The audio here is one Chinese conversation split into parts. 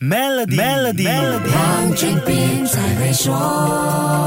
Melody，Melody，黄俊斌才会说。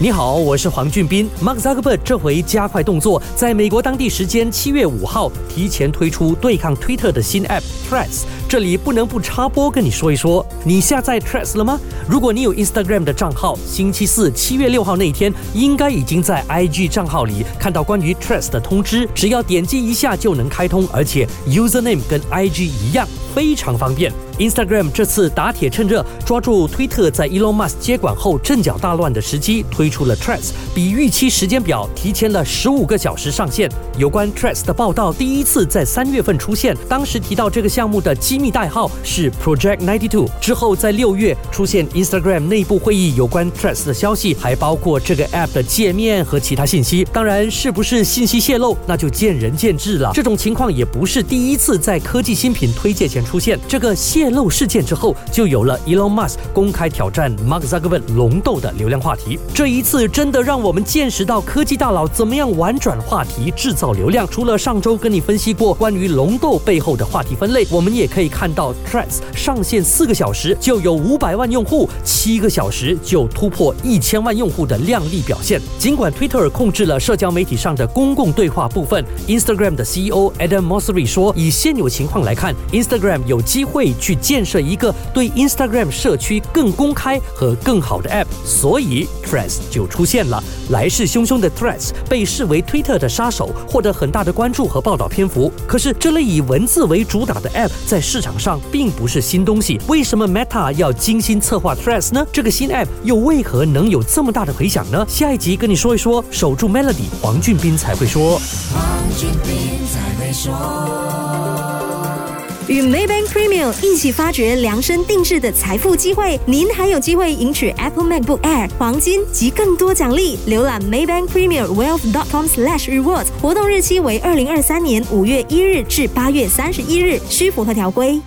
你好，我是黄俊斌。Mark Zuckerberg 这回加快动作，在美国当地时间七月五号提前推出对抗 Twitter 的新 App Threads。这里不能不插播跟你说一说，你下载 Threads 了吗？如果你有 Instagram 的账号，星期四七月六号那一天，应该已经在 IG 账号里看到关于 Threads 的通知，只要点击一下就能开通，而且 Username 跟 IG 一样，非常方便。Instagram 这次打铁趁热，抓住推特在 Elon Musk 接管后阵脚大乱的时机，推出了 Threads，比预期时间表提前了十五个小时上线。有关 Threads 的报道第一次在三月份出现，当时提到这个项目的机密代号是 Project Ninety Two。之后在六月出现 Instagram 内部会议有关 Threads 的消息，还包括这个 App 的界面和其他信息。当然，是不是信息泄露，那就见仁见智了。这种情况也不是第一次在科技新品推介前出现，这个泄。泄露事件之后，就有了 Elon Musk 公开挑战 Mark Zuckerberg 龙斗的流量话题。这一次真的让我们见识到科技大佬怎么样玩转话题制造流量。除了上周跟你分析过关于龙斗背后的话题分类，我们也可以看到 Threads 上线四个小时就有五百万用户，七个小时就突破一千万用户的亮丽表现。尽管 Twitter 控制了社交媒体上的公共对话部分，Instagram 的 CEO Adam Mosseri 说，以现有情况来看，Instagram 有机会去。建设一个对 Instagram 社区更公开和更好的 App，所以 Threads 就出现了。来势汹汹的 Threads 被视为 Twitter 的杀手，获得很大的关注和报道篇幅。可是这类以文字为主打的 App 在市场上并不是新东西。为什么 Meta 要精心策划 Threads 呢？这个新 App 又为何能有这么大的回响呢？下一集跟你说一说。守住 Melody，黄俊斌才会说。黄俊斌才会说。与 Maybank Premium 一起发掘量身定制的财富机会，您还有机会赢取 Apple Macbook Air、黄金及更多奖励。浏览 Maybank Premium Wealth.com/rewards，活动日期为二零二三年五月一日至八月三十一日，需符合条规。